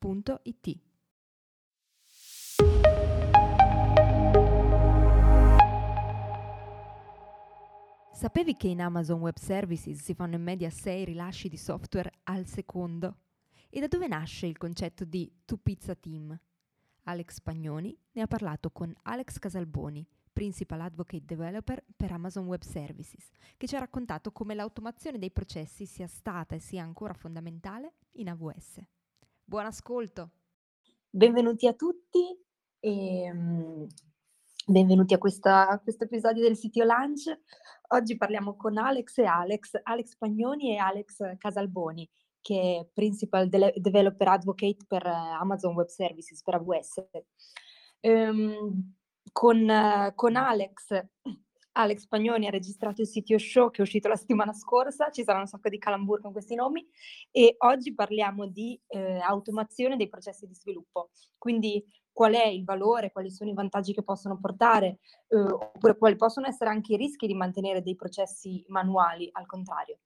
www.it. Sapevi che in Amazon Web Services si fanno in media 6 rilasci di software al secondo? E da dove nasce il concetto di Two Pizza Team? Alex Pagnoni ne ha parlato con Alex Casalboni, Principal Advocate Developer per Amazon Web Services, che ci ha raccontato come l'automazione dei processi sia stata e sia ancora fondamentale in AWS. Buon ascolto. Benvenuti a tutti e um, benvenuti a questo episodio del Sitio Lunch. Oggi parliamo con Alex e Alex, Alex Pagnoni e Alex Casalboni, che è Principal De- Developer Advocate per Amazon Web Services, per AWS. Um, ehm, con, uh, con Alex Alex Pagnoni ha registrato il sito show che è uscito la settimana scorsa, ci sarà un sacco di calambur con questi nomi e oggi parliamo di eh, automazione dei processi di sviluppo. Quindi qual è il valore, quali sono i vantaggi che possono portare, eh, oppure quali possono essere anche i rischi di mantenere dei processi manuali, al contrario.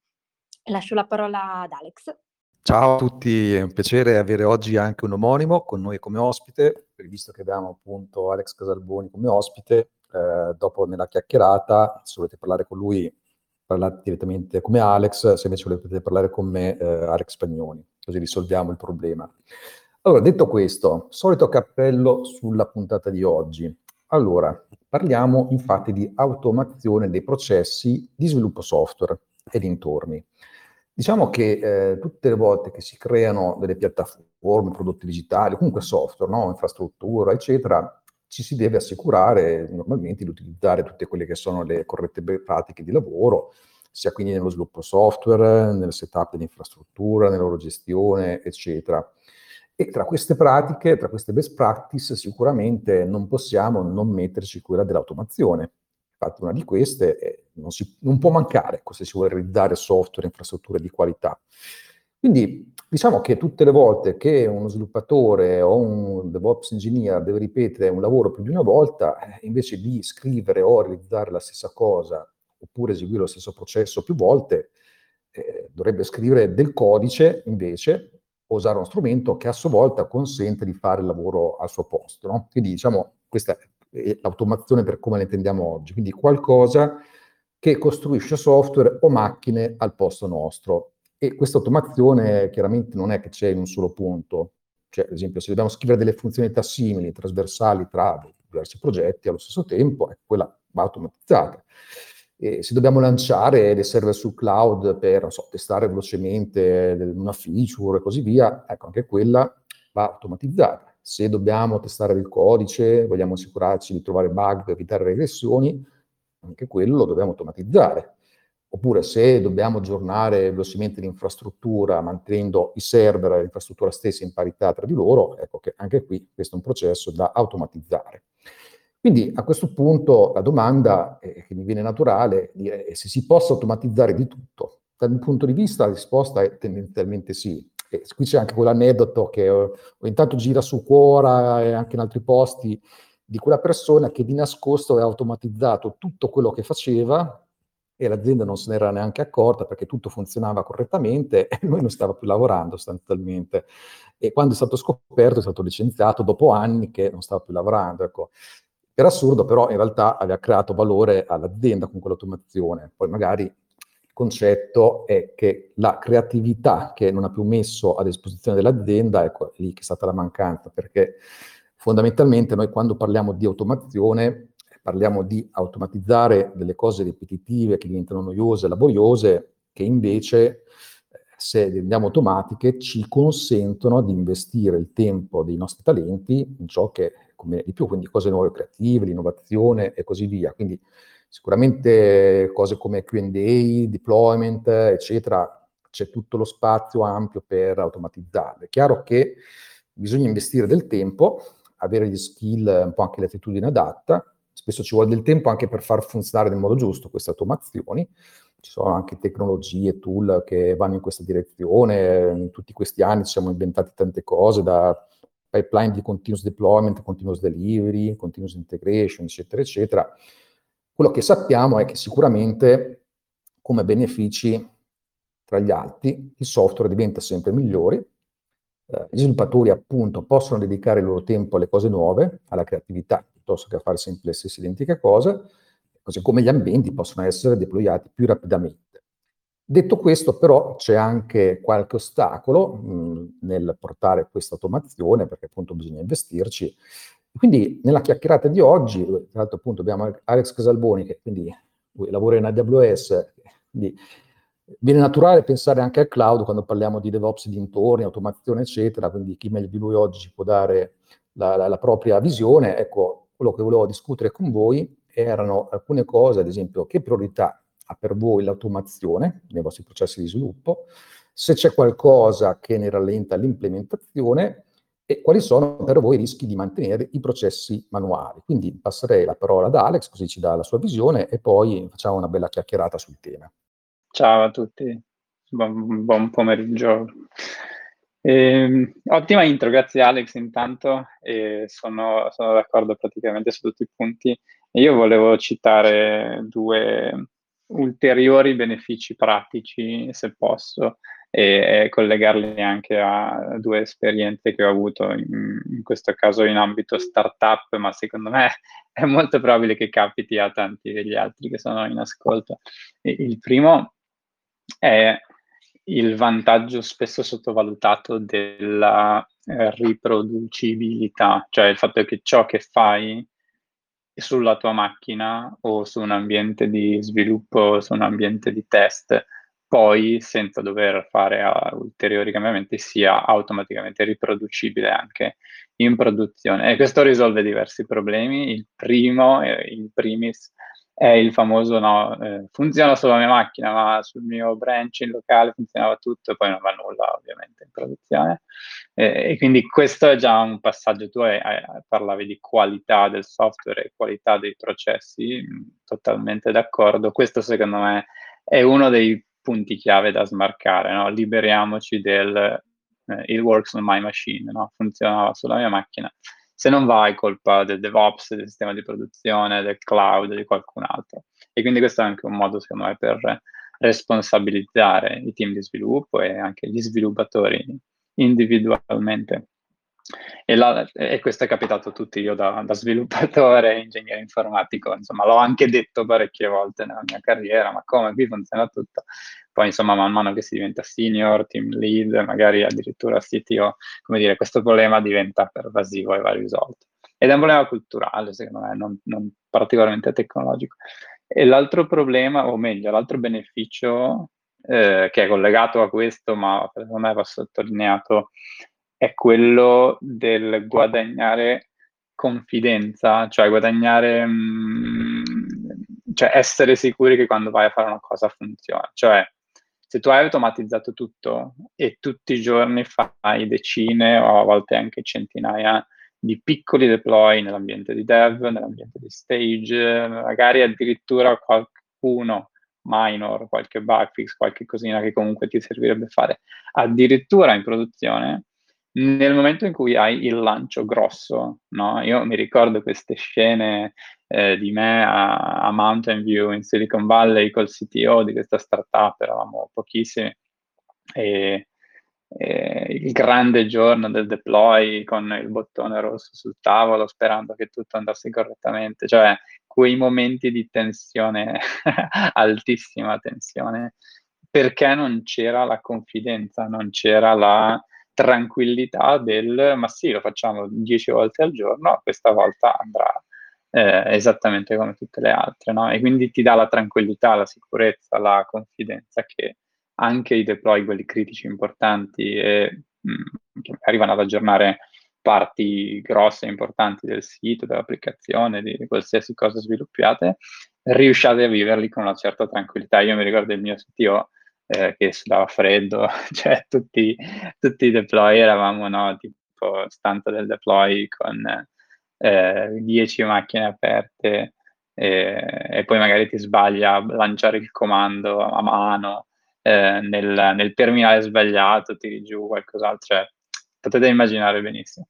Lascio la parola ad Alex. Ciao a tutti, è un piacere avere oggi anche un omonimo con noi come ospite, visto che abbiamo appunto Alex Casalboni come ospite, eh, dopo nella chiacchierata, se volete parlare con lui, parlate direttamente come Alex, se invece volete parlare con me, eh, Alex Spagnoni, così risolviamo il problema. Allora, detto questo, solito cappello sulla puntata di oggi. Allora, parliamo infatti di automazione dei processi di sviluppo software e dintorni. Diciamo che eh, tutte le volte che si creano delle piattaforme, prodotti digitali, comunque software, no? infrastruttura, eccetera, ci si deve assicurare normalmente di utilizzare tutte quelle che sono le corrette pratiche di lavoro, sia quindi nello sviluppo software, nel setup dell'infrastruttura, nella loro gestione, eccetera. E tra queste pratiche, tra queste best practice, sicuramente non possiamo non metterci quella dell'automazione. Infatti una di queste non, si, non può mancare se si vuole realizzare software e infrastrutture di qualità. Quindi diciamo che tutte le volte che uno sviluppatore o un DevOps engineer deve ripetere un lavoro più di una volta, eh, invece di scrivere o realizzare la stessa cosa oppure eseguire lo stesso processo più volte, eh, dovrebbe scrivere del codice invece o usare uno strumento che a sua volta consente di fare il lavoro al suo posto. No? Quindi diciamo questa è l'automazione per come la intendiamo oggi, quindi qualcosa che costruisce software o macchine al posto nostro e questa automazione chiaramente non è che c'è in un solo punto. Cioè, ad esempio, se dobbiamo scrivere delle funzionalità simili, trasversali tra diversi progetti allo stesso tempo, ecco, quella va automatizzata. E se dobbiamo lanciare dei server sul cloud per so, testare velocemente una feature e così via, ecco, anche quella va automatizzata. Se dobbiamo testare del codice, vogliamo assicurarci di trovare bug, evitare regressioni, anche quello lo dobbiamo automatizzare. Oppure se dobbiamo aggiornare velocemente l'infrastruttura mantenendo i server e l'infrastruttura stessa in parità tra di loro, ecco che anche qui questo è un processo da automatizzare. Quindi a questo punto la domanda eh, che mi viene naturale è se si possa automatizzare di tutto. Dal mio punto di vista la risposta è tendenzialmente sì. E qui c'è anche quell'aneddoto che ho, intanto gira su Quora e anche in altri posti di quella persona che di nascosto aveva automatizzato tutto quello che faceva e l'azienda non se n'era neanche accorta perché tutto funzionava correttamente e lui non stava più lavorando sostanzialmente. E quando è stato scoperto è stato licenziato dopo anni che non stava più lavorando. Ecco. Per assurdo, però, in realtà aveva creato valore all'azienda con quell'automazione. Poi magari il concetto è che la creatività che non ha più messo a disposizione dell'azienda, ecco, lì che è stata la mancanza, perché fondamentalmente noi quando parliamo di automazione parliamo di automatizzare delle cose ripetitive che diventano noiose, laboriose, che invece, eh, se rendiamo automatiche, ci consentono di investire il tempo dei nostri talenti in ciò che conviene di più, quindi cose nuove creative, l'innovazione e così via. Quindi sicuramente cose come Q&A, deployment, eccetera, c'è tutto lo spazio ampio per automatizzarle. È chiaro che bisogna investire del tempo, avere gli skill, un po' anche l'attitudine adatta, spesso ci vuole del tempo anche per far funzionare nel modo giusto queste automazioni, ci sono anche tecnologie, tool che vanno in questa direzione, in tutti questi anni ci siamo inventati tante cose, da pipeline di continuous deployment, continuous delivery, continuous integration, eccetera, eccetera. Quello che sappiamo è che sicuramente come benefici tra gli altri il software diventa sempre migliore, eh, gli sviluppatori appunto possono dedicare il loro tempo alle cose nuove, alla creatività, piuttosto che a fare sempre le stesse identiche cose, così come gli ambienti possono essere deployati più rapidamente. Detto questo, però, c'è anche qualche ostacolo mh, nel portare questa automazione, perché appunto bisogna investirci. Quindi nella chiacchierata di oggi, tra l'altro appunto abbiamo Alex Casalboni, che quindi lavora in AWS, quindi viene naturale pensare anche al cloud quando parliamo di DevOps dintorni, automazione, eccetera, quindi chi meglio di lui oggi ci può dare la, la, la propria visione. Ecco, quello che volevo discutere con voi erano alcune cose, ad esempio, che priorità ha per voi l'automazione nei vostri processi di sviluppo, se c'è qualcosa che ne rallenta l'implementazione e quali sono per voi i rischi di mantenere i processi manuali. Quindi passerei la parola ad Alex, così ci dà la sua visione e poi facciamo una bella chiacchierata sul tema. Ciao a tutti, buon, buon pomeriggio. Eh, ottima intro, grazie Alex intanto, e sono, sono d'accordo praticamente su tutti i punti. Io volevo citare due ulteriori benefici pratici, se posso, e, e collegarli anche a due esperienze che ho avuto, in, in, questo caso in ambito startup, ma secondo me è molto probabile che capiti a tanti degli altri che sono in ascolto. E il primo è il vantaggio spesso sottovalutato della eh, riproducibilità, cioè il fatto che ciò che fai sulla tua macchina o su un ambiente di sviluppo, su un ambiente di test, poi senza dover fare uh, ulteriori cambiamenti sia automaticamente riproducibile anche in produzione. E questo risolve diversi problemi. Il primo, eh, in primis, è il famoso no, eh, funziona sulla mia macchina, ma sul mio branch in locale funzionava tutto poi non va nulla ovviamente in produzione. Eh, e quindi questo è già un passaggio, tu hai, hai, parlavi di qualità del software e qualità dei processi, mh, totalmente d'accordo. Questo secondo me è uno dei punti chiave da smarcare, no? liberiamoci del eh, it works on my machine, no? funzionava sulla mia macchina se non va è colpa del DevOps, del sistema di produzione, del cloud, di qualcun altro. E quindi questo è anche un modo, secondo me, per responsabilizzare i team di sviluppo e anche gli sviluppatori individualmente. E, la, e, questo è capitato a tutti, io da, da sviluppatore, ingegnere informatico, insomma l'ho anche detto parecchie volte nella mia carriera, ma come qui funziona tutto. Poi insomma man mano che si diventa senior, team lead, magari addirittura CTO, come dire, questo problema diventa pervasivo e va risolto. Ed è un problema culturale, secondo me, non, non particolarmente tecnologico. E l'altro problema, o meglio, l'altro beneficio eh, che è collegato a questo, ma secondo me va sottolineato, è quello del guadagnare confidenza, cioè guadagnare, mh, mm, cioè essere sicuri che quando vai a fare una cosa funziona. Cioè, se tu hai automatizzato tutto e tutti i giorni fai decine o a volte anche centinaia di piccoli deploy nell'ambiente di dev, nell'ambiente di stage, magari addirittura qualcuno minor, qualche bug fix, qualche cosina che comunque ti servirebbe fare, addirittura in produzione, nel momento in cui hai il lancio grosso, no? Io mi ricordo queste scene eh, di me a, a, Mountain View in Silicon Valley col CTO di questa startup, eravamo pochissimi, e, e il grande giorno del deploy con il bottone rosso sul tavolo sperando che tutto andasse correttamente, cioè quei momenti di tensione, altissima tensione, perché non c'era la confidenza, non c'era la tranquillità del ma sì, lo facciamo dieci volte al giorno, questa volta andrà eh, esattamente come tutte le altre, no? E quindi ti dà la tranquillità, la sicurezza, la confidenza che anche i deploy, quelli critici importanti e mh, mm, che arrivano ad aggiornare parti grosse e importanti del sito, dell'applicazione, di qualsiasi cosa sviluppiate, riusciate a viverli con una certa tranquillità. Io mi ricordo il mio CTO eh, che sudava freddo, cioè tutti, tutti i deploy eravamo no, tipo stanza del deploy con 10 eh, macchine aperte e, e, poi magari ti sbaglia a lanciare il comando a mano eh, nel, nel, terminale sbagliato, tiri giù qualcos'altro, cioè potete immaginare benissimo.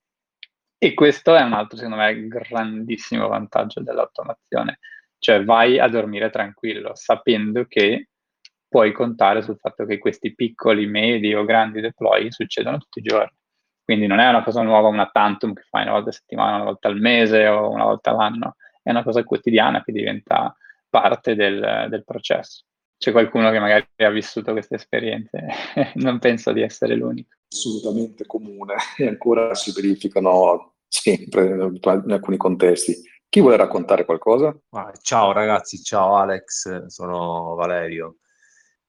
E questo è un altro, secondo me, grandissimo vantaggio dell'automazione, cioè vai a dormire tranquillo, sapendo che puoi contare sul fatto che questi piccoli, medi o grandi deploy succedono tutti i giorni. Quindi non è una cosa nuova, una tantum che fai una volta a settimana, una volta al mese o una volta all'anno, è una cosa quotidiana che diventa parte del, del processo. C'è qualcuno che magari ha vissuto queste esperienze, non penso di essere l'unico. Assolutamente comune e ancora si verificano sempre in alcuni contesti. Chi vuole raccontare qualcosa? Ah, ciao ragazzi, ciao Alex, sono Valerio.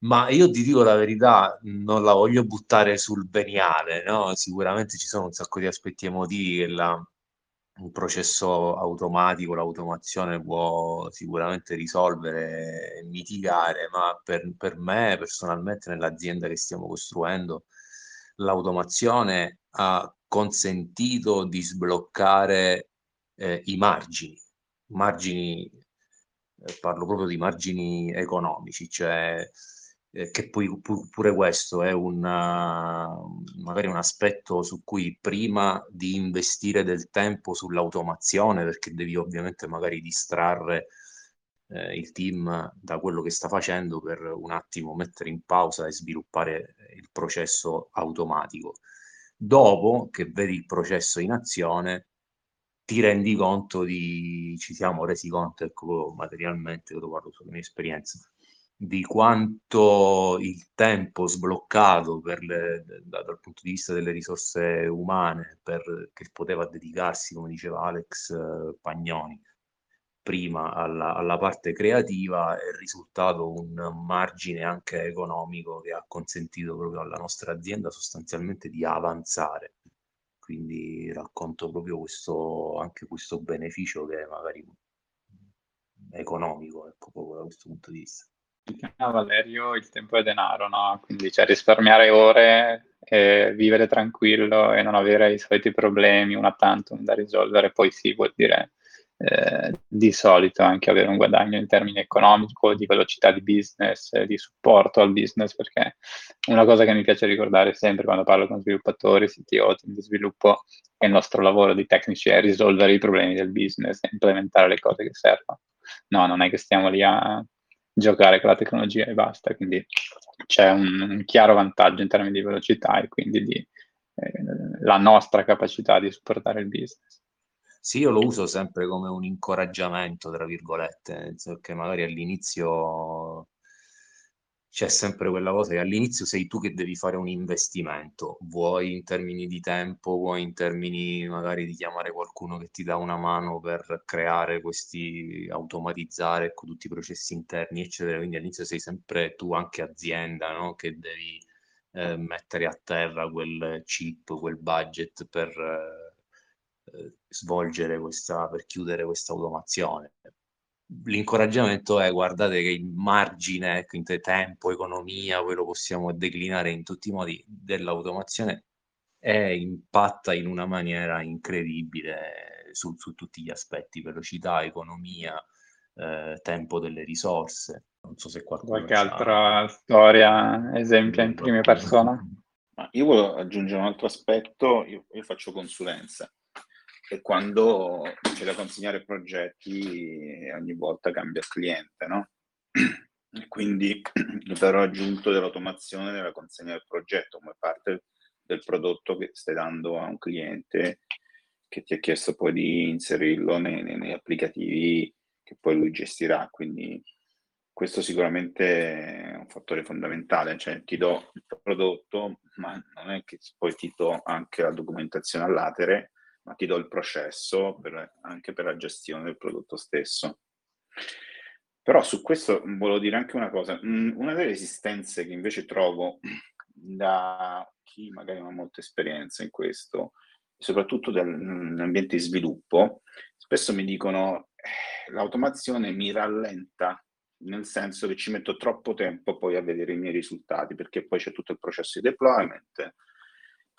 Ma io ti dico la verità, non la voglio buttare sul veniale, no? Sicuramente ci sono un sacco di aspetti emotivi che la, un processo automatico, l'automazione può sicuramente risolvere e mitigare, ma per, per me personalmente nell'azienda che stiamo costruendo, l'automazione ha consentito di sbloccare eh, i margini, margini, eh, parlo proprio di margini economici, cioè eh, che poi pu- pure questo è un, magari un aspetto su cui prima di investire del tempo sull'automazione, perché devi ovviamente magari distrarre eh, il team da quello che sta facendo per un attimo mettere in pausa e sviluppare il processo automatico. Dopo che vedi il processo in azione, ti rendi conto di, ci siamo resi conto, ecco, materialmente, lo parlo sulla mia esperienza, di quanto il tempo sbloccato le, da, dal punto di vista delle risorse umane per, che poteva dedicarsi, come diceva Alex eh, Pagnoni, prima alla, alla, parte creativa è risultato un margine anche economico che ha consentito proprio alla nostra azienda sostanzialmente di avanzare. Quindi racconto proprio questo, anche questo beneficio che magari economico, ecco, proprio da questo punto di vista. Ah, Valerio, il tempo è denaro, no? Quindi cioè, risparmiare ore, vivere tranquillo e non avere i soliti problemi, una tantum da risolvere, poi sì, vuol dire eh, di solito anche avere un guadagno in termini economico, di velocità di business, di supporto al business, perché una cosa che mi piace ricordare sempre quando parlo con sviluppatori, CTO, team di sviluppo, è il nostro lavoro di tecnici è risolvere i problemi del business implementare le cose che servono. No, non è che stiamo lì a giocare con la tecnologia e basta, quindi c'è un, un chiaro vantaggio in termini di velocità e quindi di eh, la nostra capacità di supportare il business. Sì, io lo uso sempre come un incoraggiamento, tra virgolette, perché magari all'inizio c'è sempre quella cosa che all'inizio sei tu che devi fare un investimento, vuoi in termini di tempo, vuoi in termini magari di chiamare qualcuno che ti dà una mano per creare questi, automatizzare ecco, tutti i processi interni, eccetera. Quindi all'inizio sei sempre tu anche azienda, no? Che devi eh, mettere a terra quel chip, quel budget per eh, svolgere questa, per chiudere questa automazione l'incoraggiamento è guardate che il margine, ecco, in tempo, economia, poi lo possiamo declinare in tutti i modi dell'automazione, è, impatta in una maniera incredibile su, su tutti gli aspetti, velocità, economia, eh, tempo delle risorse. Non so se qualcuno Qualche altra storia, esempio in prima persona? Ma io voglio aggiungere un altro aspetto, io, io faccio consulenza e quando c'è da consegnare progetti ogni volta cambia cliente, no? E quindi il valore aggiunto dell'automazione nella consegna del progetto come parte del prodotto che stai dando a un cliente che ti ha chiesto poi di inserirlo nei, nei, nei applicativi che poi lui gestirà. Quindi questo sicuramente è un fattore fondamentale, cioè ti do il prodotto, ma non è che poi ti do anche la documentazione all'atere ma ti do il processo per, anche per la gestione del prodotto stesso. Però su questo volevo dire anche una cosa, mm, una delle esistenze che invece trovo da chi magari non ha molta esperienza in questo, soprattutto nell'ambiente di sviluppo, spesso mi dicono eh, l'automazione mi rallenta nel senso che ci metto troppo tempo poi a vedere i miei risultati, perché poi c'è tutto il processo di deployment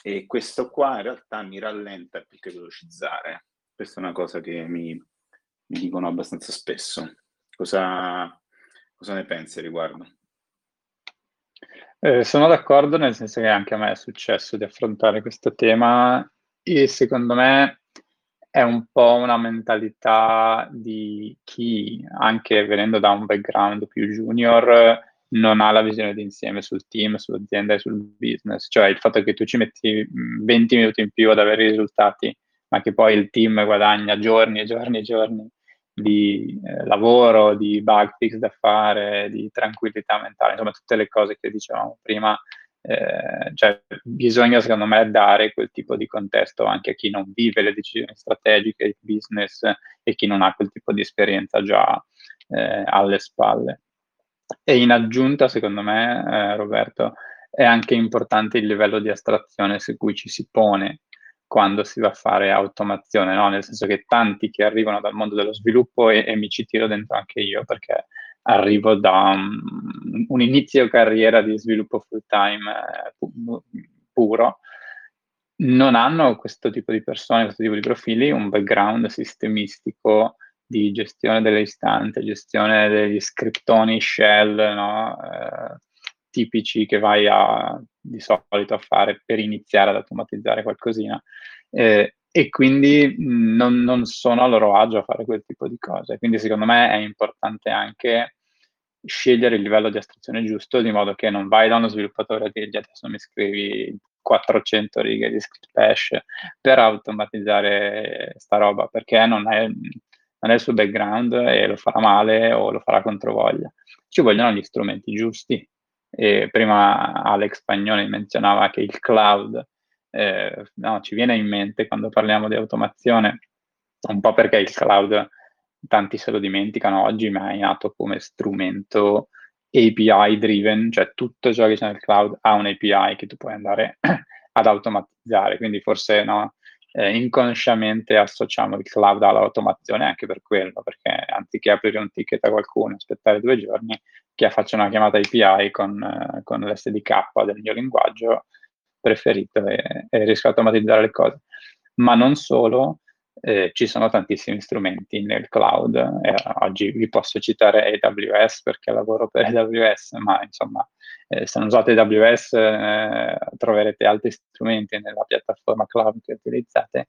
e questo qua in realtà mi rallenta più che velocizzare. Questa è una cosa che mi, mi dicono abbastanza spesso. Cosa, cosa ne pensi riguardo? Eh, sono d'accordo, nel senso che anche a me è successo di affrontare questo tema e secondo me è un po' una mentalità di chi, anche venendo da un background più junior, non ha la visione d'insieme sul team, sull'azienda e sul business. Cioè il fatto che tu ci metti 20 minuti in più ad avere i risultati, ma che poi il team guadagna giorni e giorni e giorni di eh, lavoro, di bug fix da fare, di tranquillità mentale, insomma tutte le cose che dicevamo prima eh, cioè, bisogna secondo me dare quel tipo di contesto anche a chi non vive le decisioni strategiche di business e chi non ha quel tipo di esperienza già eh, alle spalle. E in aggiunta, secondo me, eh, Roberto, è anche importante il livello di astrazione su cui ci si pone quando si va a fare automazione, no? nel senso che tanti che arrivano dal mondo dello sviluppo e, e mi ci tiro dentro anche io perché arrivo da un, un inizio carriera di sviluppo full time eh, pu- puro, non hanno questo tipo di persone, questo tipo di profili, un background sistemistico di gestione delle istanze, gestione degli scriptoni shell, no? eh, tipici che vai a, di solito a fare per iniziare ad automatizzare qualcosina. Eh, e quindi non, non, sono a loro agio a fare quel tipo di cose. Quindi secondo me è importante anche scegliere il livello di astrazione giusto, di modo che non vai da uno sviluppatore e digli adesso mi scrivi 400 righe di script bash per automatizzare sta roba, perché non è, non è il suo background e lo farà male o lo farà controvoglia. Ci vogliono gli strumenti giusti. E prima Alex Pagnoni menzionava che il cloud eh, no, ci viene in mente quando parliamo di automazione, un po' perché il cloud tanti se lo dimenticano oggi, ma è nato come strumento API driven, cioè tutto ciò che c'è nel cloud ha un API che tu puoi andare ad automatizzare, quindi forse no, eh, inconsciamente associamo il cloud all'automazione anche per quello, perché anziché aprire un ticket a qualcuno aspettare due giorni, che faccia una chiamata API con, eh, con l'SDK del mio linguaggio preferito e, e riesco a automatizzare le cose. Ma non solo, eh, ci sono tantissimi strumenti nel cloud. Eh, oggi vi posso citare AWS perché lavoro per AWS, ma insomma, eh, se non usate AWS eh, troverete altri strumenti nella piattaforma cloud che utilizzate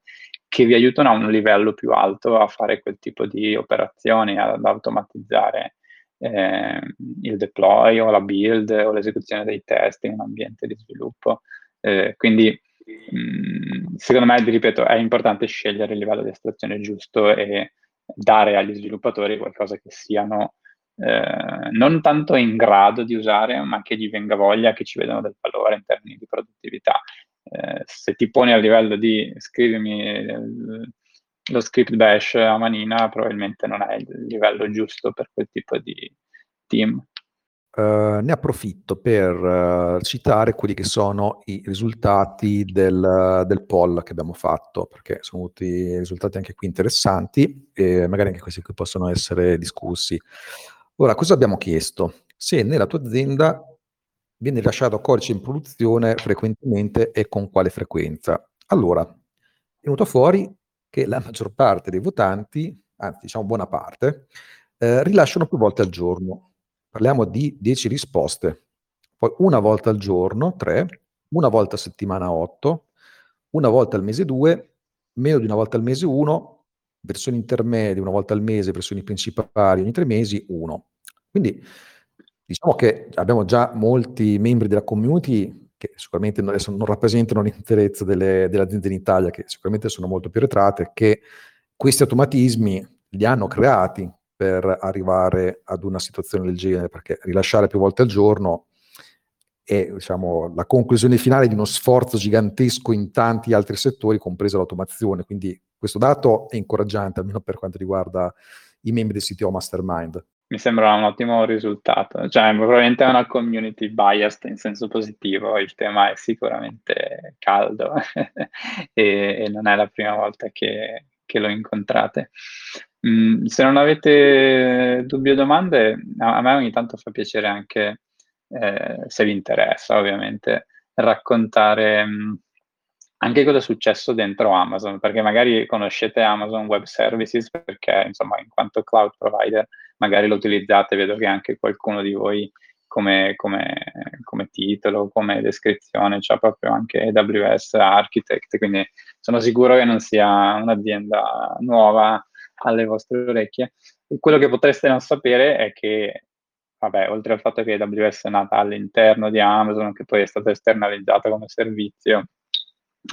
che vi aiutano a un livello più alto a fare quel tipo di operazioni, ad automatizzare eh, il deploy o la build o l'esecuzione dei test in un ambiente di sviluppo. Eh, quindi Mm, secondo me, ripeto, è importante scegliere il livello di astrazione giusto e dare agli sviluppatori qualcosa che siano eh, non tanto in grado di usare, ma che gli venga voglia, che ci vedano del valore in termini di produttività. Eh, se ti poni a livello di scrivimi lo script bash a manina, probabilmente non è il livello giusto per quel tipo di team. Uh, ne approfitto per uh, citare quelli che sono i risultati del, del, poll che abbiamo fatto, perché sono venuti risultati anche qui interessanti e magari anche questi qui possono essere discussi. Ora, cosa abbiamo chiesto? Se nella tua azienda viene lasciato codice in produzione frequentemente e con quale frequenza. Allora, è venuto fuori che la maggior parte dei votanti, anzi diciamo buona parte, eh, rilasciano più volte al giorno Parliamo di 10 risposte. Poi una volta al giorno, 3, una volta a settimana, 8, una volta al mese, 2, meno di una volta al mese, 1, versioni intermedie, una volta al mese, versioni principali ogni tre mesi, 1. Quindi diciamo che abbiamo già molti membri della community che sicuramente non, non rappresentano l'interezza delle, delle aziende in Italia, che sicuramente sono molto più retrate, che questi automatismi li hanno creati per arrivare ad una situazione del genere, perché rilasciare più volte al giorno è diciamo, la conclusione finale di uno sforzo gigantesco in tanti altri settori, compresa l'automazione. Quindi questo dato è incoraggiante, almeno per quanto riguarda i membri del CTO Mastermind. Mi sembra un ottimo risultato, cioè probabilmente è una community biased in senso positivo, il tema è sicuramente caldo e, e, non è la prima volta che, che lo incontrate. Mm, se non avete dubbi o domande, a, a me ogni tanto fa piacere anche, eh, se vi interessa ovviamente, raccontare mh, mm, anche cosa è successo dentro Amazon, perché magari conoscete Amazon Web Services perché insomma in quanto cloud provider magari lo utilizzate, vedo che anche qualcuno di voi come, come, come titolo, come descrizione, c'è proprio anche AWS Architect, quindi sono sicuro che non sia un'azienda nuova alle vostre orecchie. Quello che potreste non sapere è che, vabbè, oltre al fatto che AWS è nata all'interno di Amazon, che poi è stata esternalizzata come servizio,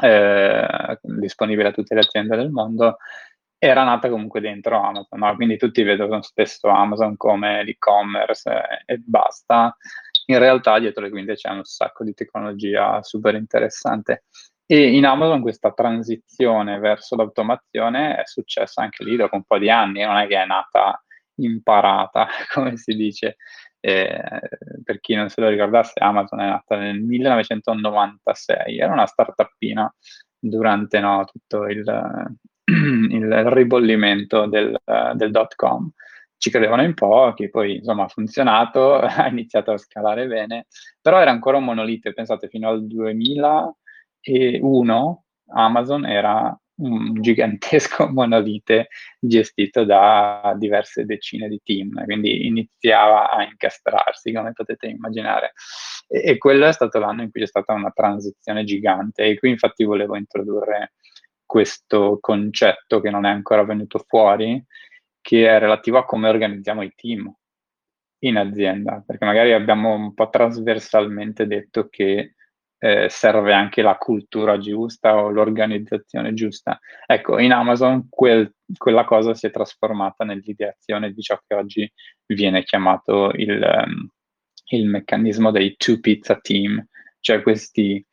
eh, disponibile a tutte le aziende del mondo, era nata comunque dentro Amazon, no? quindi tutti vedono spesso Amazon come l'e-commerce e, e basta. In realtà dietro le quinte c'è un sacco di tecnologia super interessante. E in Amazon questa transizione verso l'automazione è successa anche lì dopo un po' di anni, non è che è nata imparata, come si dice. Eh, per chi non se lo ricordasse, Amazon è nata nel 1996, era una startupina durante no, tutto il, il ribollimento del, del dot com. Ci credevano in pochi, poi insomma ha funzionato, ha iniziato a scalare bene, però era ancora un monolite, pensate fino al 2001 Amazon era un gigantesco monolite gestito da diverse decine di team, quindi iniziava a incastrarsi, come potete immaginare. E, e quello è stato l'anno in cui c'è stata una transizione gigante e qui infatti volevo introdurre questo concetto che non è ancora venuto fuori, che è relativo a come organizziamo i team in azienda, perché magari abbiamo un po' trasversalmente detto che eh, serve anche la cultura giusta o l'organizzazione giusta. Ecco, in Amazon quel, quella cosa si è trasformata nell'ideazione di ciò che oggi viene chiamato il, um, il meccanismo dei two pizza team, cioè questi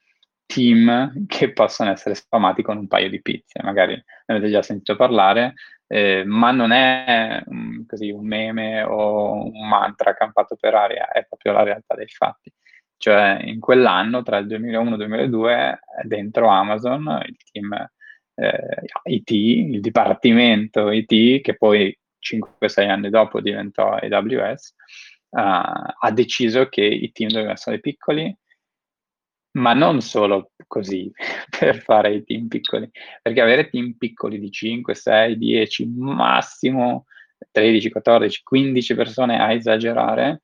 team che possono essere sfamati con un paio di pizze, magari ne avete già sentito parlare, eh, ma non è um, così un meme o un mantra campato per aria, è proprio la realtà dei fatti. Cioè in quell'anno, tra il 2001 e il 2002, dentro Amazon, il team eh, IT, il dipartimento IT, che poi 5-6 anni dopo diventò AWS, uh, ha deciso che i team dovevano essere piccoli, ma non solo così per fare i team piccoli, perché avere team piccoli di 5, 6, 10, massimo 13, 14, 15 persone a esagerare,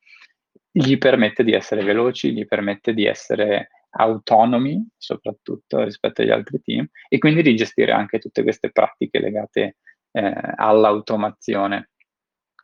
gli permette di essere veloci, gli permette di essere autonomi, soprattutto rispetto agli altri team, e quindi di gestire anche tutte queste pratiche legate eh, all'automazione.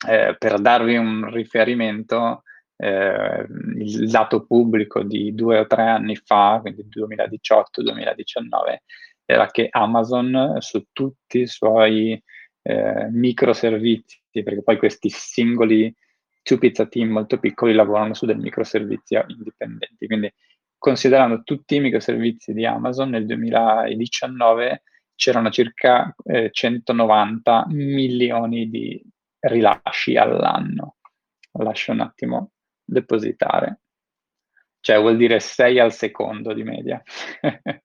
Eh, per darvi un riferimento, eh, il dato pubblico di due o tre anni fa, quindi 2018-2019, era che Amazon su tutti i suoi eh, microservizi, perché poi questi singoli two pizza team molto piccoli lavorano su dei microservizi indipendenti, quindi considerando tutti i microservizi di Amazon nel 2019 c'erano circa eh, 190 milioni di rilasci all'anno. Lascio un attimo depositare. Cioè vuol dire 6 al secondo di media.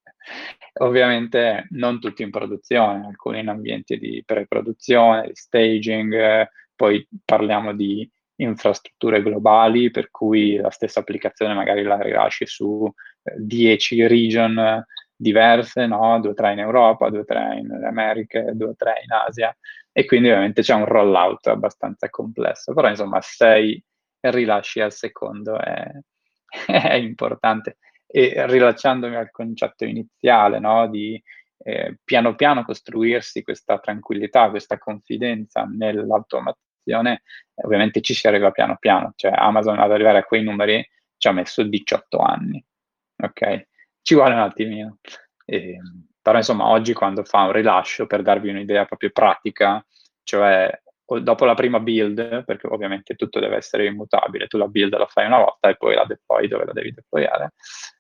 Ovviamente non tutti in produzione, alcuni in ambienti di pre-produzione, staging, eh, poi parliamo di infrastrutture globali, per cui la stessa applicazione magari la rilasci su 10 eh, region diverse, no? due o tre in Europa, due o tre in America, due o tre in Asia, e quindi ovviamente c'è un rollout abbastanza complesso, però insomma 6 rilasci al secondo è, è importante. E rilacciandomi al concetto iniziale, no, di eh, piano piano costruirsi questa tranquillità, questa confidenza nell'automazione, ovviamente ci si arriva piano piano, cioè Amazon ad arrivare a quei numeri ci ha messo 18 anni, ok? Ci vuole un attimino. E, però insomma oggi quando fa un rilascio, per darvi un'idea proprio pratica, cioè dopo la prima build, perché ovviamente tutto deve essere immutabile, tu la build la fai una volta e poi la deploy dove la devi deployare.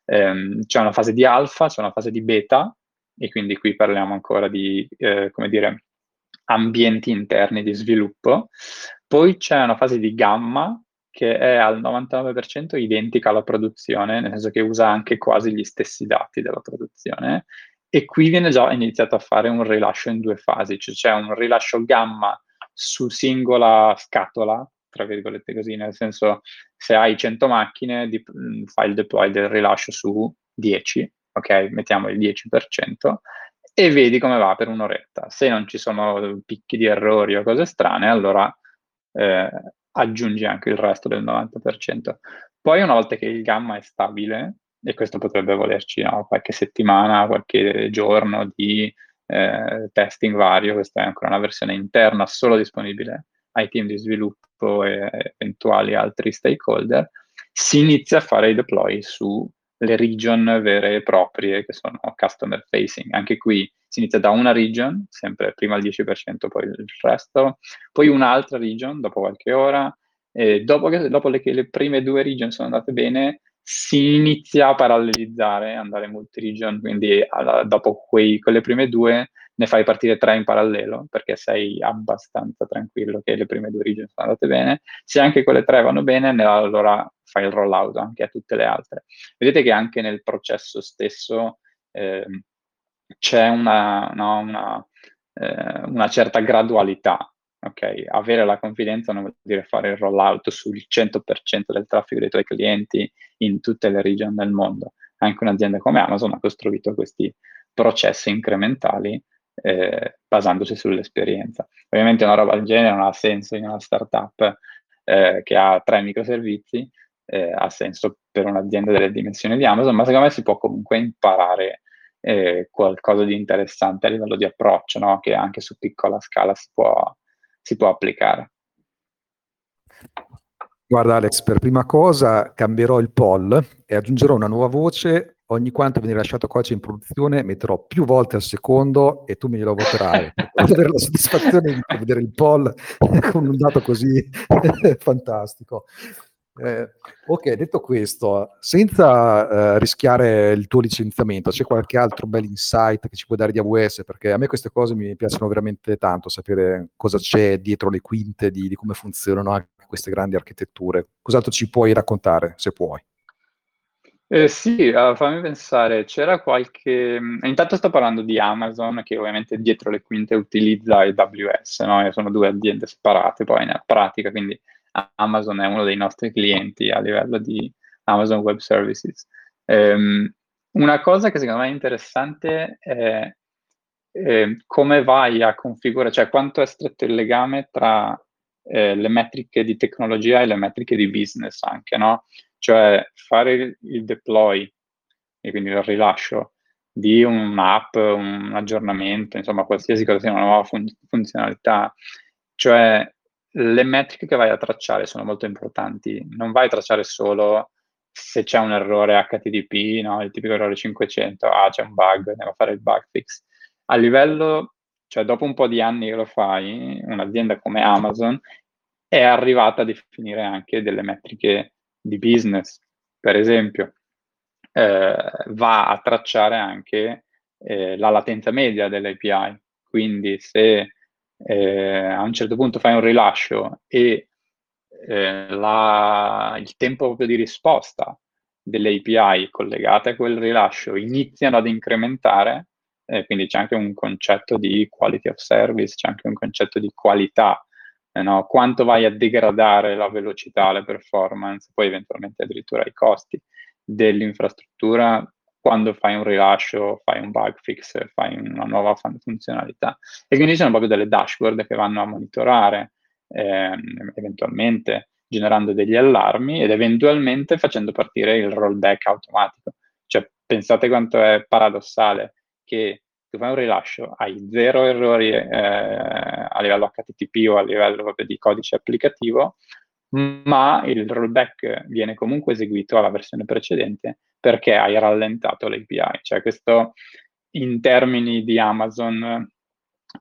Ehm, c'è una fase di alfa, c'è una fase di beta, e quindi qui parliamo ancora di, eh, come dire, ambienti interni di sviluppo. Poi c'è una fase di gamma, che è al 99% identica alla produzione, nel senso che usa anche quasi gli stessi dati della produzione, e qui viene già iniziato a fare un rilascio in due fasi, cioè c'è un rilascio gamma su singola scatola, tra virgolette così, nel senso se hai 100 macchine di, mm, fai il deploy del rilascio su 10, ok? Mettiamo il 10% e vedi come va per un'oretta. Se non ci sono picchi di errori o cose strane, allora eh, aggiungi anche il resto del 90%. Poi una volta che il gamma è stabile, e questo potrebbe volerci no, qualche settimana, qualche giorno di eh, testing vario, questa è ancora una versione interna solo disponibile ai team di sviluppo e eventuali altri stakeholder, si inizia a fare i deploy su le region vere e proprie che sono customer facing. Anche qui si inizia da una region, sempre prima il 10%, poi il resto, poi un'altra region dopo qualche ora, e dopo che, dopo le, le prime due region sono andate bene, si inizia a parallelizzare, andare multi-region, quindi alla, dopo quei, quelle prime due ne fai partire tre in parallelo, perché sei abbastanza tranquillo che le prime due region sono andate bene. Se anche quelle tre vanno bene, allora fai il rollout anche a tutte le altre. Vedete che anche nel processo stesso eh, c'è una, no, una, eh, una certa gradualità. Okay? Avere la confidenza non vuol dire fare il rollout sul 100% del traffico dei tuoi clienti in tutte le region del mondo. Anche un'azienda come Amazon ha costruito questi processi incrementali eh, basandosi sull'esperienza. Ovviamente una roba del genere non ha senso in una startup eh, che ha tre microservizi, eh, ha senso per un'azienda delle dimensioni di Amazon, ma secondo me si può comunque imparare eh, qualcosa di interessante a livello di approccio, no? che anche su piccola scala si può, si può applicare. Guarda Alex, per prima cosa cambierò il poll e aggiungerò una nuova voce. Ogni quanto viene lasciato codice in produzione metterò più volte al secondo e tu me glielo voterai. per avere la soddisfazione di vedere il poll con un dato così fantastico. Eh, ok, detto questo, senza eh, rischiare il tuo licenziamento, c'è qualche altro bel insight che ci puoi dare di AWS? Perché a me queste cose mi piacciono veramente tanto, sapere cosa c'è dietro le quinte di, di come funzionano anche queste grandi architetture. Cos'altro ci puoi raccontare, se puoi? Eh, sì, uh, fammi pensare, c'era qualche... Mm, intanto sto parlando di Amazon, che ovviamente dietro le quinte utilizza AWS, no? sono due aziende separate poi nella pratica, quindi Amazon è uno dei nostri clienti a livello di Amazon Web Services. Um, una cosa che secondo me è interessante è eh, come vai a configurare, cioè quanto è stretto il legame tra eh, le metriche di tecnologia e le metriche di business anche, no? Cioè fare il deploy e quindi il rilascio di un'app, un aggiornamento, insomma qualsiasi cosa sia una nuova fun- funzionalità, cioè le metriche che vai a tracciare sono molto importanti. Non vai a tracciare solo se c'è un errore HTTP, no? il tipico errore 500, ah c'è un bug, andiamo a fare il bug fix. A livello, cioè dopo un po' di anni che lo fai, un'azienda come Amazon è arrivata a definire anche delle metriche di business. Per esempio, eh, va a tracciare anche eh, la latenza media dell'API. Quindi se eh, a un certo punto fai un rilascio e eh, la, il tempo proprio di risposta delle API collegate a quel rilascio iniziano ad incrementare, eh, quindi c'è anche un concetto di quality of service, c'è anche un concetto di qualità, eh, no? quanto vai a degradare la velocità, le performance, poi eventualmente addirittura i costi dell'infrastruttura quando fai un rilascio, fai un bug fix, fai una nuova funzionalità. E quindi ci sono proprio delle dashboard che vanno a monitorare, ehm, eventualmente generando degli allarmi ed eventualmente facendo partire il rollback automatico. Cioè, pensate quanto è paradossale che tu fai un rilascio, hai zero errori eh, a livello HTTP o a livello proprio di codice applicativo, ma il rollback viene comunque eseguito alla versione precedente perché hai rallentato l'API. Cioè questo in termini di Amazon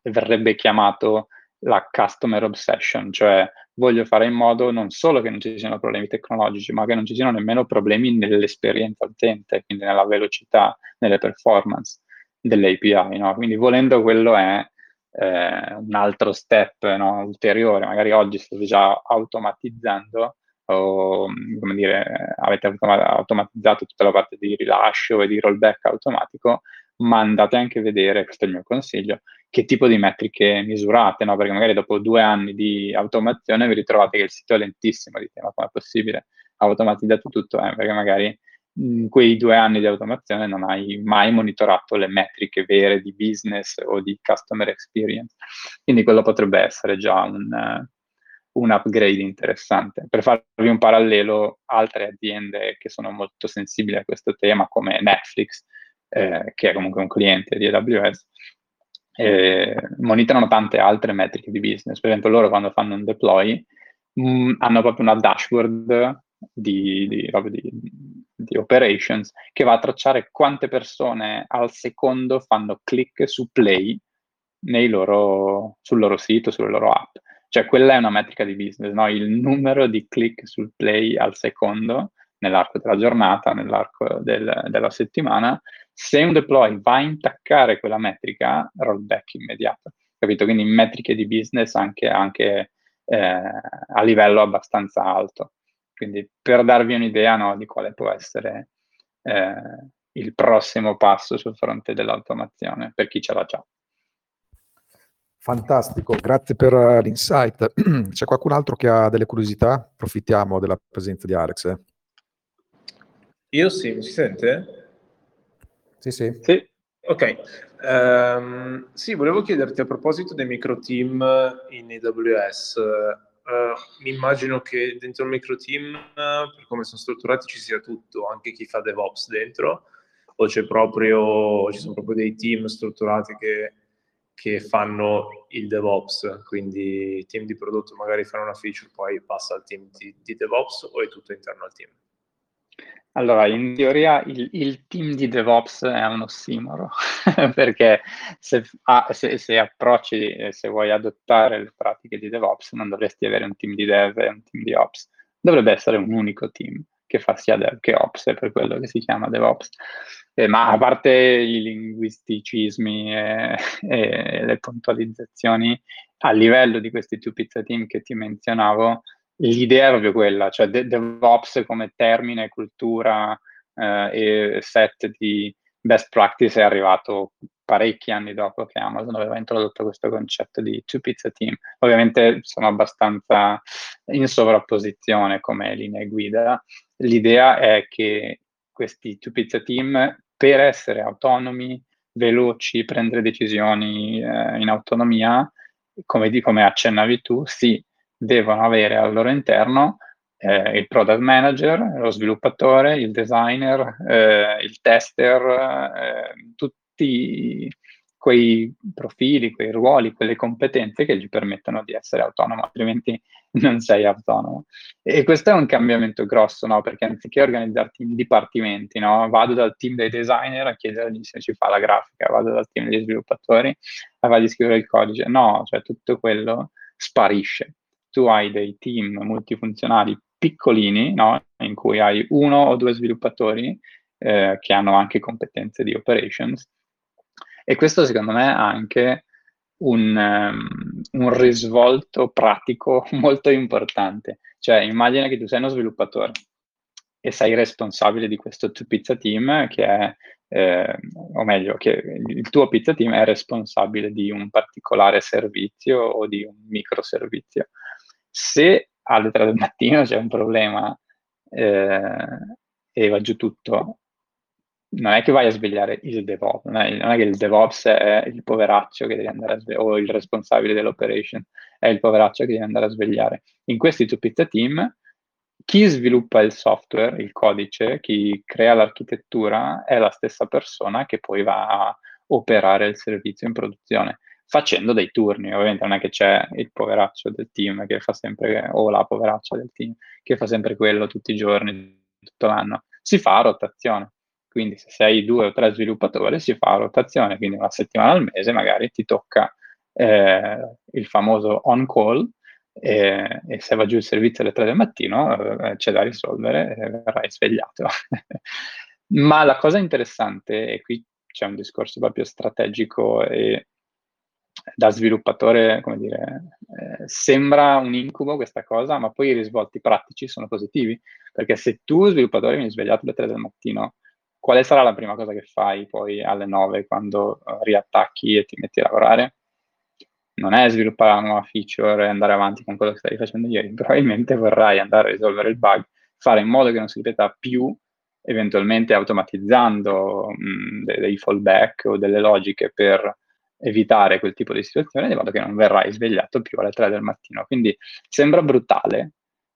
verrebbe chiamato la customer obsession, cioè voglio fare in modo non solo che non ci siano problemi tecnologici, ma che non ci siano nemmeno problemi nell'esperienza utente, quindi nella velocità, nelle performance delle API. No? Quindi volendo quello è eh, un altro step no, ulteriore, magari oggi state già automatizzando o come dire, avete automatizzato tutta la parte di rilascio e di rollback automatico, ma andate anche a vedere, questo è il mio consiglio, che tipo di metriche misurate, no? Perché magari dopo due anni di automazione vi ritrovate che il sito è lentissimo, dite ma come è possibile? automatizzato tutto, eh? perché magari in quei due anni di automazione non hai mai monitorato le metriche vere di business o di customer experience. Quindi quello potrebbe essere già un, un upgrade interessante. Per farvi un parallelo, altre aziende che sono molto sensibili a questo tema, come Netflix, eh, che è comunque un cliente di AWS, eh, monitorano tante altre metriche di business. Per esempio, loro quando fanno un deploy mh, mm, hanno proprio una dashboard di, di, di, di, operations che va a tracciare quante persone al secondo fanno click su play loro, sul loro sito, sulle loro app. Cioè quella è una metrica di business, no? il numero di click sul play al secondo nell'arco della giornata, nell'arco del, della settimana. Se un deploy va a intaccare quella metrica, rollback immediato. Capito? Quindi metriche di business anche, anche eh, a livello abbastanza alto. Quindi per darvi un'idea no, di quale può essere eh, il prossimo passo sul fronte dell'automazione per chi ce l'ha già. Fantastico, grazie per uh, l'insight. C'è qualcun altro che ha delle curiosità? Approfittiamo della presenza di Alex. Eh. Io sì, mi si sente? Sì, sì. sì. Ok, um, sì, volevo chiederti a proposito dei micro team in AWS, Uh, mi immagino che dentro il micro team, per come sono strutturati, ci sia tutto, anche chi fa DevOps dentro, o c'è proprio, ci sono proprio dei team strutturati che, che fanno il DevOps, quindi il team di prodotto magari fanno una feature, poi passa al team di, di DevOps o è tutto interno al team? Allora, in teoria il, il, team di DevOps è un ossimoro, perché se, ah, se, se, approcci, se vuoi adottare le pratiche di DevOps, non dovresti avere un team di Dev e un team di Ops. Dovrebbe essere un unico team che fa sia Dev che Ops, è per quello che si chiama DevOps. Eh, ma a parte i linguisticismi e, e le puntualizzazioni, a livello di questi two pizza team che ti menzionavo, l'idea è proprio quella, cioè de- DevOps come termine, cultura eh, e set di best practice è arrivato parecchi anni dopo che Amazon aveva introdotto questo concetto di two pizza team. Ovviamente sono abbastanza in sovrapposizione come linee guida. L'idea è che questi two pizza team, per essere autonomi, veloci, prendere decisioni eh, in autonomia, come, di, come accennavi tu, sì, devono avere al loro interno eh, il product manager, lo sviluppatore, il designer, eh, il tester, eh, tutti quei profili, quei ruoli, quelle competenze che gli permettono di essere autonomo, altrimenti non sei autonomo. E questo è un cambiamento grosso, no? Perché anziché organizzarti in dipartimenti, no? Vado dal team dei designer a chiedergli se ci fa la grafica, vado dal team degli sviluppatori a fargli scrivere il codice. No, cioè tutto quello sparisce tu hai dei team multifunzionali piccolini, no? in cui hai uno o due sviluppatori eh, che hanno anche competenze di operations. E questo secondo me ha anche un, um, un risvolto pratico molto importante. Cioè, immagina che tu sei uno sviluppatore e sei responsabile di questo pizza team che è, eh, o meglio, che il tuo pizza team è responsabile di un particolare servizio o di un microservizio se alle 3 del mattino c'è un problema eh, e va giù tutto, non è che vai a svegliare il DevOps, non è, non è, che il DevOps è il poveraccio che devi andare a svegliare, o il responsabile dell'operation è il poveraccio che devi andare a svegliare. In questi two pizza team, chi sviluppa il software, il codice, chi crea l'architettura, è la stessa persona che poi va a operare il servizio in produzione facendo dei turni. Ovviamente non è che c'è il poveraccio del team che fa sempre, o la poveraccia del team che fa sempre quello tutti i giorni, tutto l'anno. Si fa a rotazione. Quindi se sei due o tre sviluppatori si fa a rotazione, quindi una settimana al mese magari ti tocca eh, il famoso on call e, e, se va giù il servizio alle 3 del mattino eh, c'è da risolvere e verrai svegliato. Ma la cosa interessante, e qui c'è un discorso proprio strategico e da sviluppatore, come dire, eh, sembra un incubo questa cosa, ma poi i risvolti pratici sono positivi, perché se tu sviluppatore vieni svegliato alle 3 del mattino quale sarà la prima cosa che fai poi alle 9 quando uh, riattacchi e ti metti a lavorare? Non è sviluppare una nuova feature e andare avanti con quello che stavi facendo ieri, probabilmente vorrai andare a risolvere il bug, fare in modo che non si ripeta più, eventualmente automatizzando mh, dei, dei fallback o delle logiche per evitare quel tipo di situazione, di modo che non verrai svegliato più alle 3 del mattino. Quindi sembra brutale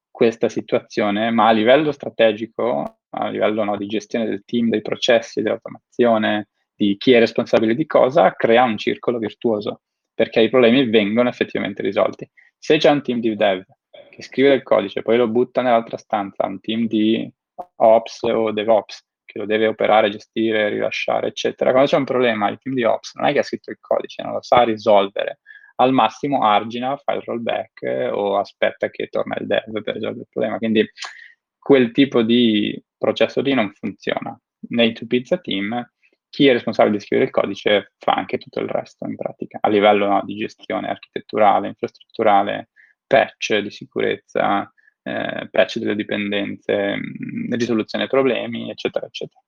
questa situazione, ma a livello strategico, a livello no, di gestione del team, dei processi, dell'automazione, di chi è responsabile di cosa, crea un circolo virtuoso, perché i problemi vengono effettivamente risolti. Se c'è un team di dev che scrive del codice, poi lo butta nell'altra stanza, un team di Ops o DevOps che lo deve operare, gestire, rilasciare, eccetera. Quando c'è un problema, il team di Ops non è che ha scritto il codice, non lo sa risolvere. Al massimo argina, fa il rollback eh, o aspetta che torna il dev per risolvere il problema. Quindi quel tipo di processo lì non funziona. Nei two pizza team chi è responsabile di scrivere il codice fa anche tutto il resto in pratica, a livello no, di gestione architetturale, infrastrutturale, patch di sicurezza, eh, patch delle dipendenze, mh, risoluzione problemi, eccetera, eccetera.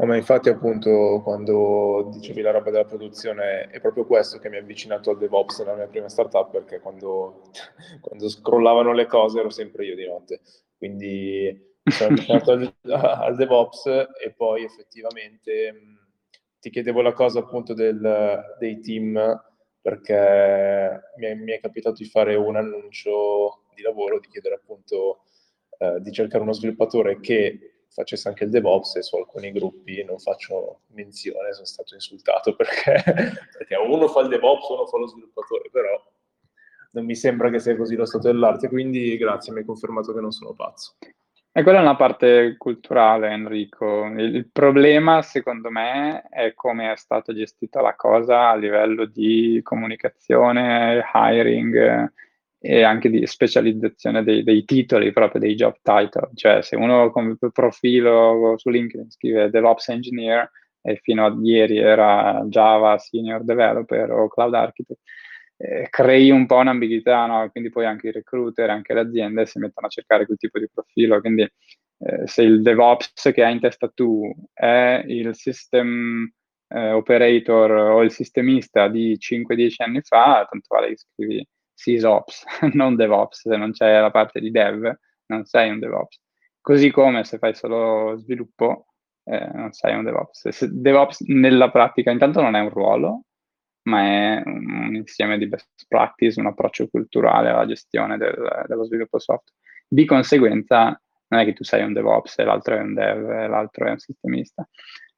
No, ma infatti appunto quando dicevi la roba della produzione è proprio questo che mi ha avvicinato al DevOps nella mia prima startup perché quando, quando scrollavano le cose ero sempre io di notte. Quindi sono avvicinato al, al, DevOps e poi effettivamente mh, ti chiedevo la cosa appunto del, dei team perché mi è, mi è capitato di fare un annuncio di lavoro, di chiedere appunto eh, di cercare uno sviluppatore che facesse anche il DevOps e su alcuni gruppi non faccio menzione, sono stato insultato perché, uno fa il DevOps, uno fa lo sviluppatore, però non mi sembra che sia così lo stato dell'arte, quindi grazie, mi hai confermato che non sono pazzo. E quella è una parte culturale, Enrico. Il, il, problema, secondo me, è come è stata gestita la cosa a livello di comunicazione, hiring, e anche di specializzazione dei, dei, titoli, proprio dei job title. Cioè, se uno come profilo su LinkedIn scrive DevOps Engineer e fino a ieri era Java Senior Developer o Cloud Architect, eh, crei un po' un'ambiguità, no? Quindi poi anche i recruiter, anche le aziende si mettono a cercare quel tipo di profilo. Quindi eh, se il DevOps che hai in testa tu è il system eh, operator o il sistemista di 5-10 anni fa, tanto vale che scrivi SysOps, non DevOps, se non c'è la parte di dev, non sei un DevOps. Così come se fai solo sviluppo, eh, non sei un DevOps. Se DevOps nella pratica intanto non è un ruolo, ma è un insieme di best practice, un approccio culturale alla gestione del, dello sviluppo software. Di conseguenza non è che tu sei un DevOps e l'altro è un dev e l'altro è un sistemista.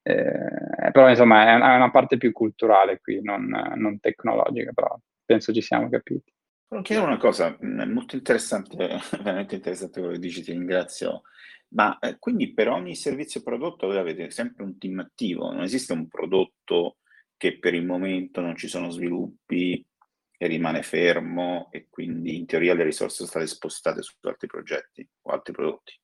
Eh, però insomma è una, parte più culturale qui, non, non tecnologica, però penso ci siamo capiti. Volevo chiedere una cosa, mm, molto interessante, veramente interessante quello che dici, ti ringrazio. Ma eh, quindi per ogni servizio prodotto voi avete sempre un team attivo, non esiste un prodotto che per il momento non ci sono sviluppi e rimane fermo e quindi in teoria le risorse sono state spostate su altri progetti o altri prodotti?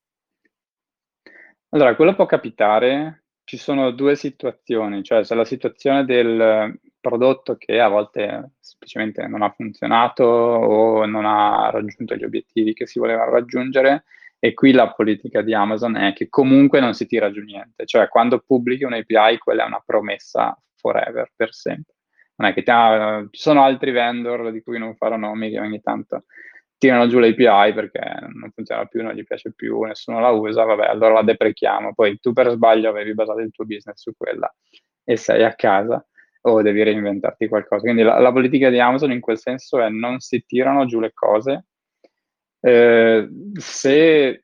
Allora, quello può capitare, ci sono due situazioni, cioè se la situazione del prodotto che a volte semplicemente non ha funzionato o non ha raggiunto gli obiettivi che si volevano raggiungere e qui la politica di Amazon è che comunque non si tira giù niente, cioè quando pubblichi un API quella è una promessa forever, per sempre. Non è che ah, ci sono altri vendor di cui non farò nomi che ogni tanto tirano giù l'API perché non funziona più, non gli piace più, nessuno la usa, vabbè, allora la deprechiamo. Poi tu per sbaglio avevi basato il tuo business su quella e sei a casa o devi reinventarti qualcosa. Quindi la, la politica di Amazon in quel senso è non si tirano giù le cose. Eh, se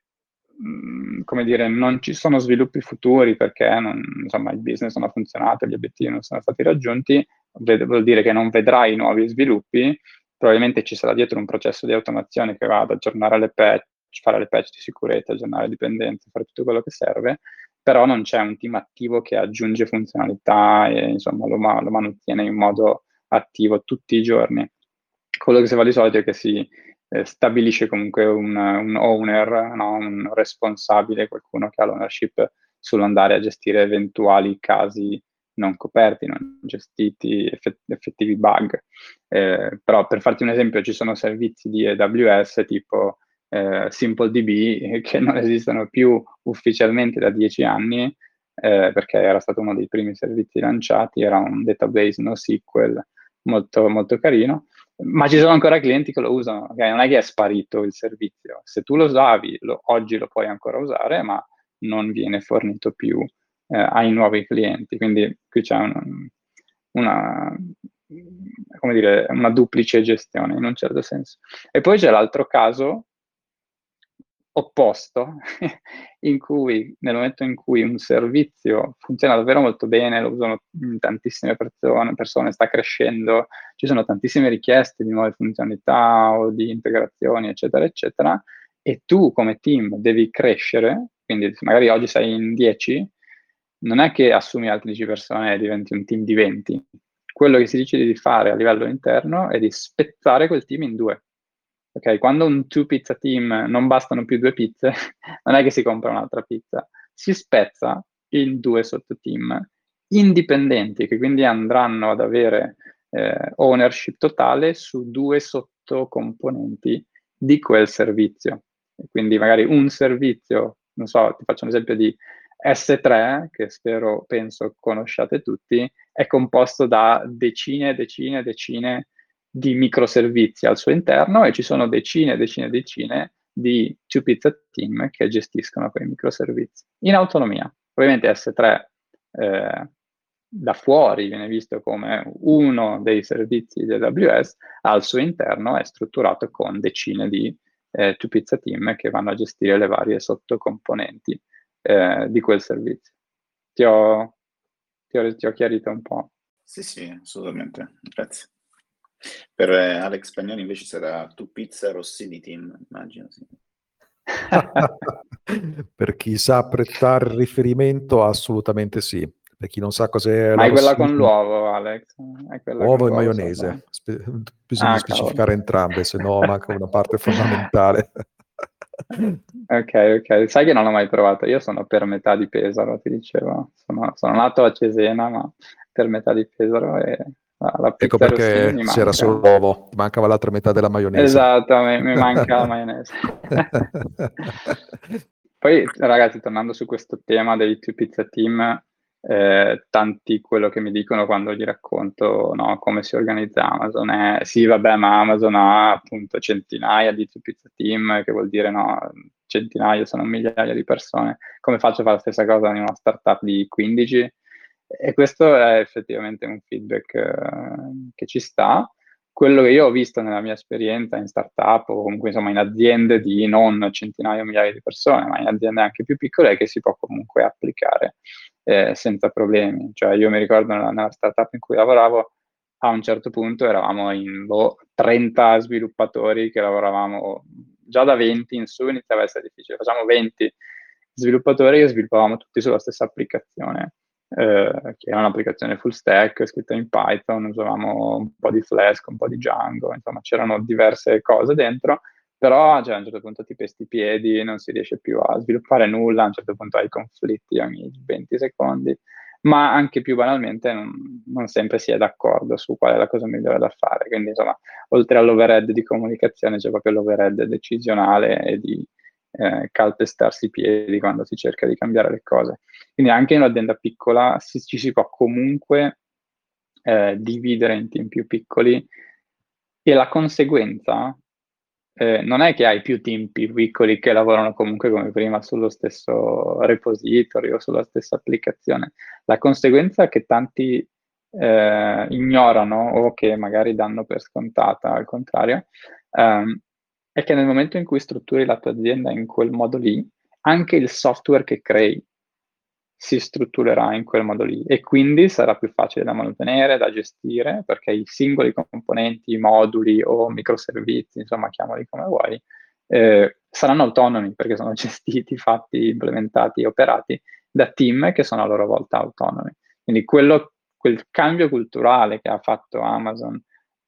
mm, come dire, non ci sono sviluppi futuri perché non, insomma, il business non ha funzionato, gli obiettivi non sono stati raggiunti, vuol dire che non vedrai nuovi sviluppi, probabilmente ci sarà dietro un processo di automazione che va ad aggiornare le patch, fare le patch di sicurezza, aggiornare le dipendenze, fare tutto quello che serve, però non c'è un team attivo che aggiunge funzionalità e insomma lo, lo mantiene in modo attivo tutti i giorni. Quello che si fa di solito è che si eh, stabilisce comunque un, un owner, no? un responsabile, qualcuno che ha l'ownership sull'andare a gestire eventuali casi non coperti, non gestiti, effettivi bug. Eh, però per farti un esempio ci sono servizi di AWS tipo eh, SimpleDB che non esistono più ufficialmente da dieci anni, eh, perché era stato uno dei primi servizi lanciati, era un database NoSQL molto, molto carino, ma ci sono ancora clienti che lo usano, okay? non è che è sparito il servizio, se tu lo usavi, lo, oggi lo puoi ancora usare, ma non viene fornito più eh, ai nuovi clienti, quindi qui c'è un, una, come dire, una duplice gestione in un certo senso. E poi c'è l'altro caso opposto, in cui nel momento in cui un servizio funziona davvero molto bene, lo usano tantissime persone, persone, sta crescendo, ci sono tantissime richieste di nuove funzionalità o di integrazioni, eccetera, eccetera, e tu come team devi crescere, quindi magari oggi sei in 10, non è che assumi altre 10 persone e diventi un team di 20. Quello che si decide di fare a livello interno è di spezzare quel team in due Ok, quando un two pizza team non bastano più due pizze, non è che si compra un'altra pizza, si spezza in due sottoteam indipendenti che quindi andranno ad avere eh, ownership totale su due sottocomponenti di quel servizio. Quindi magari un servizio, non so, ti faccio un esempio di S3, che spero, penso conosciate tutti, è composto da decine e decine e decine di microservizi al suo interno e ci sono decine e decine e decine di two pizza team che gestiscono quei microservizi in autonomia. Ovviamente S3 eh, da fuori viene visto come uno dei servizi di AWS, al suo interno è strutturato con decine di eh, two pizza team che vanno a gestire le varie sottocomponenti eh, di quel servizio. Ti ho, ti, ho, ti ho chiarito un po'. Sì, sì, assolutamente. Grazie. Per eh, Alex Spagnoli invece sarà tu pizza Rossini Team, immagino. Sì. per chi sa prestare riferimento, assolutamente sì. Per chi non sa cos'è... Ma è quella con l'uovo, Alex. Uovo e maionese. Spe- bisogna ah, specificare cavolo. entrambe, se no manca una parte fondamentale. Ok, ok. Sai che non l'ho mai provato. Io sono per metà di Pesaro, ti dicevo. Sono, sono nato a Cesena, ma per metà di Pesaro e la ecco perché c'era solo l'uovo, mancava l'altra metà della maionese. Esatto, mi, mi manca la maionese. Poi ragazzi, tornando su questo tema dei two pizza team, eh, tanti quello che mi dicono quando gli racconto no, come si organizza Amazon è sì vabbè ma Amazon ha appunto centinaia di pizza team che vuol dire no centinaia sono migliaia di persone come faccio a fare la stessa cosa in una startup di 15 e questo è effettivamente un feedback eh, che ci sta. Quello che io ho visto nella mia esperienza in startup o comunque insomma in aziende di non centinaia o migliaia di persone, ma in aziende anche più piccole, è che si può comunque applicare eh, senza problemi. Cioè io mi ricordo nella, nella, startup in cui lavoravo, a un certo punto eravamo in boh, 30 sviluppatori che lavoravamo già da 20 in su, iniziava a essere difficile. Facciamo 20 sviluppatori che sviluppavamo tutti sulla stessa applicazione eh, che era un'applicazione full stack scritta in Python, usavamo un po' di Flask, un po' di Django, insomma c'erano diverse cose dentro, però cioè, a un certo punto ti pesti i piedi, non si riesce più a sviluppare nulla, a un certo punto hai conflitti ogni 20 secondi, ma anche più banalmente non, non, sempre si è d'accordo su qual è la cosa migliore da fare. Quindi, insomma, oltre all'overhead di comunicazione c'è proprio l'overhead decisionale e di eh, calpestarsi i piedi quando si cerca di cambiare le cose. Quindi anche in un'azienda piccola si, ci si può comunque eh, dividere in team più piccoli e la conseguenza eh, non è che hai più team più piccoli che lavorano comunque come prima sullo stesso repository o sulla stessa applicazione. La conseguenza è che tanti eh, ignorano o che magari danno per scontata, al contrario, ehm, è che nel momento in cui strutturi la tua azienda in quel modo lì, anche il software che crei si strutturerà in quel modo lì e quindi sarà più facile da mantenere, da gestire, perché i singoli componenti, moduli o microservizi, insomma, chiamali come vuoi, eh, saranno autonomi perché sono gestiti, fatti, implementati, operati da team che sono a loro volta autonomi. Quindi quello, quel cambio culturale che ha fatto Amazon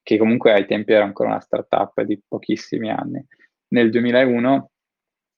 che comunque ai tempi era ancora una startup di pochissimi anni, nel 2001,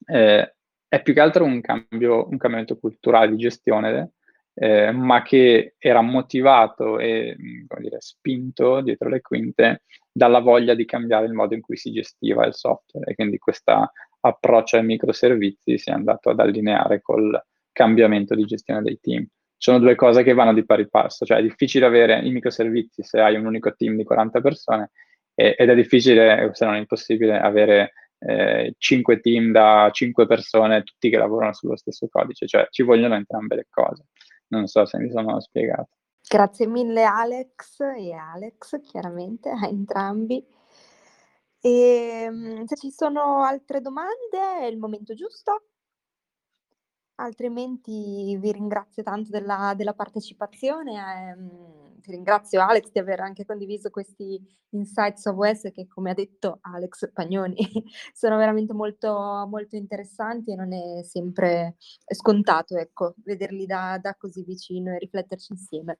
eh, è più che altro un, cambio, un cambiamento culturale di gestione, eh, ma che era motivato e dire, spinto dietro le quinte dalla voglia di cambiare il modo in cui si gestiva il software e quindi questo approccio ai microservizi si è andato ad allineare col cambiamento di gestione dei team. Sono due cose che vanno di pari passo, cioè è difficile avere i microservizi se hai un unico team di 40 persone e, ed è difficile, se non impossibile, avere eh, 5 team da 5 persone, tutti che lavorano sullo stesso codice, cioè ci vogliono entrambe le cose. Non so se mi sono spiegato. Grazie mille Alex e Alex, chiaramente a entrambi. E, ehm, se ci sono altre domande è il momento giusto. Altrimenti vi ringrazio tanto della, della partecipazione. Ehm, ti ringrazio Alex di aver anche condiviso questi insights of OS che, come ha detto Alex Pagnoni, sono veramente molto, molto interessanti e non è sempre scontato ecco, vederli da, da così vicino e rifletterci insieme.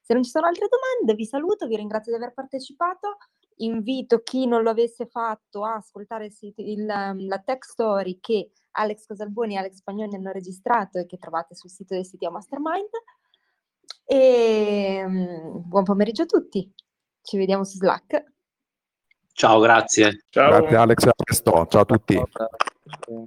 Se non ci sono altre domande, vi saluto, vi ringrazio di aver partecipato invito chi non lo avesse fatto a ascoltare il la tech story che Alex Casalboni e Alex Spagnoni hanno registrato e che trovate sul sito del sito Mastermind. E um, buon pomeriggio a tutti, ci vediamo su Slack. Ciao, grazie. Ciao. Grazie Alex, a presto. Ciao a tutti. Ciao.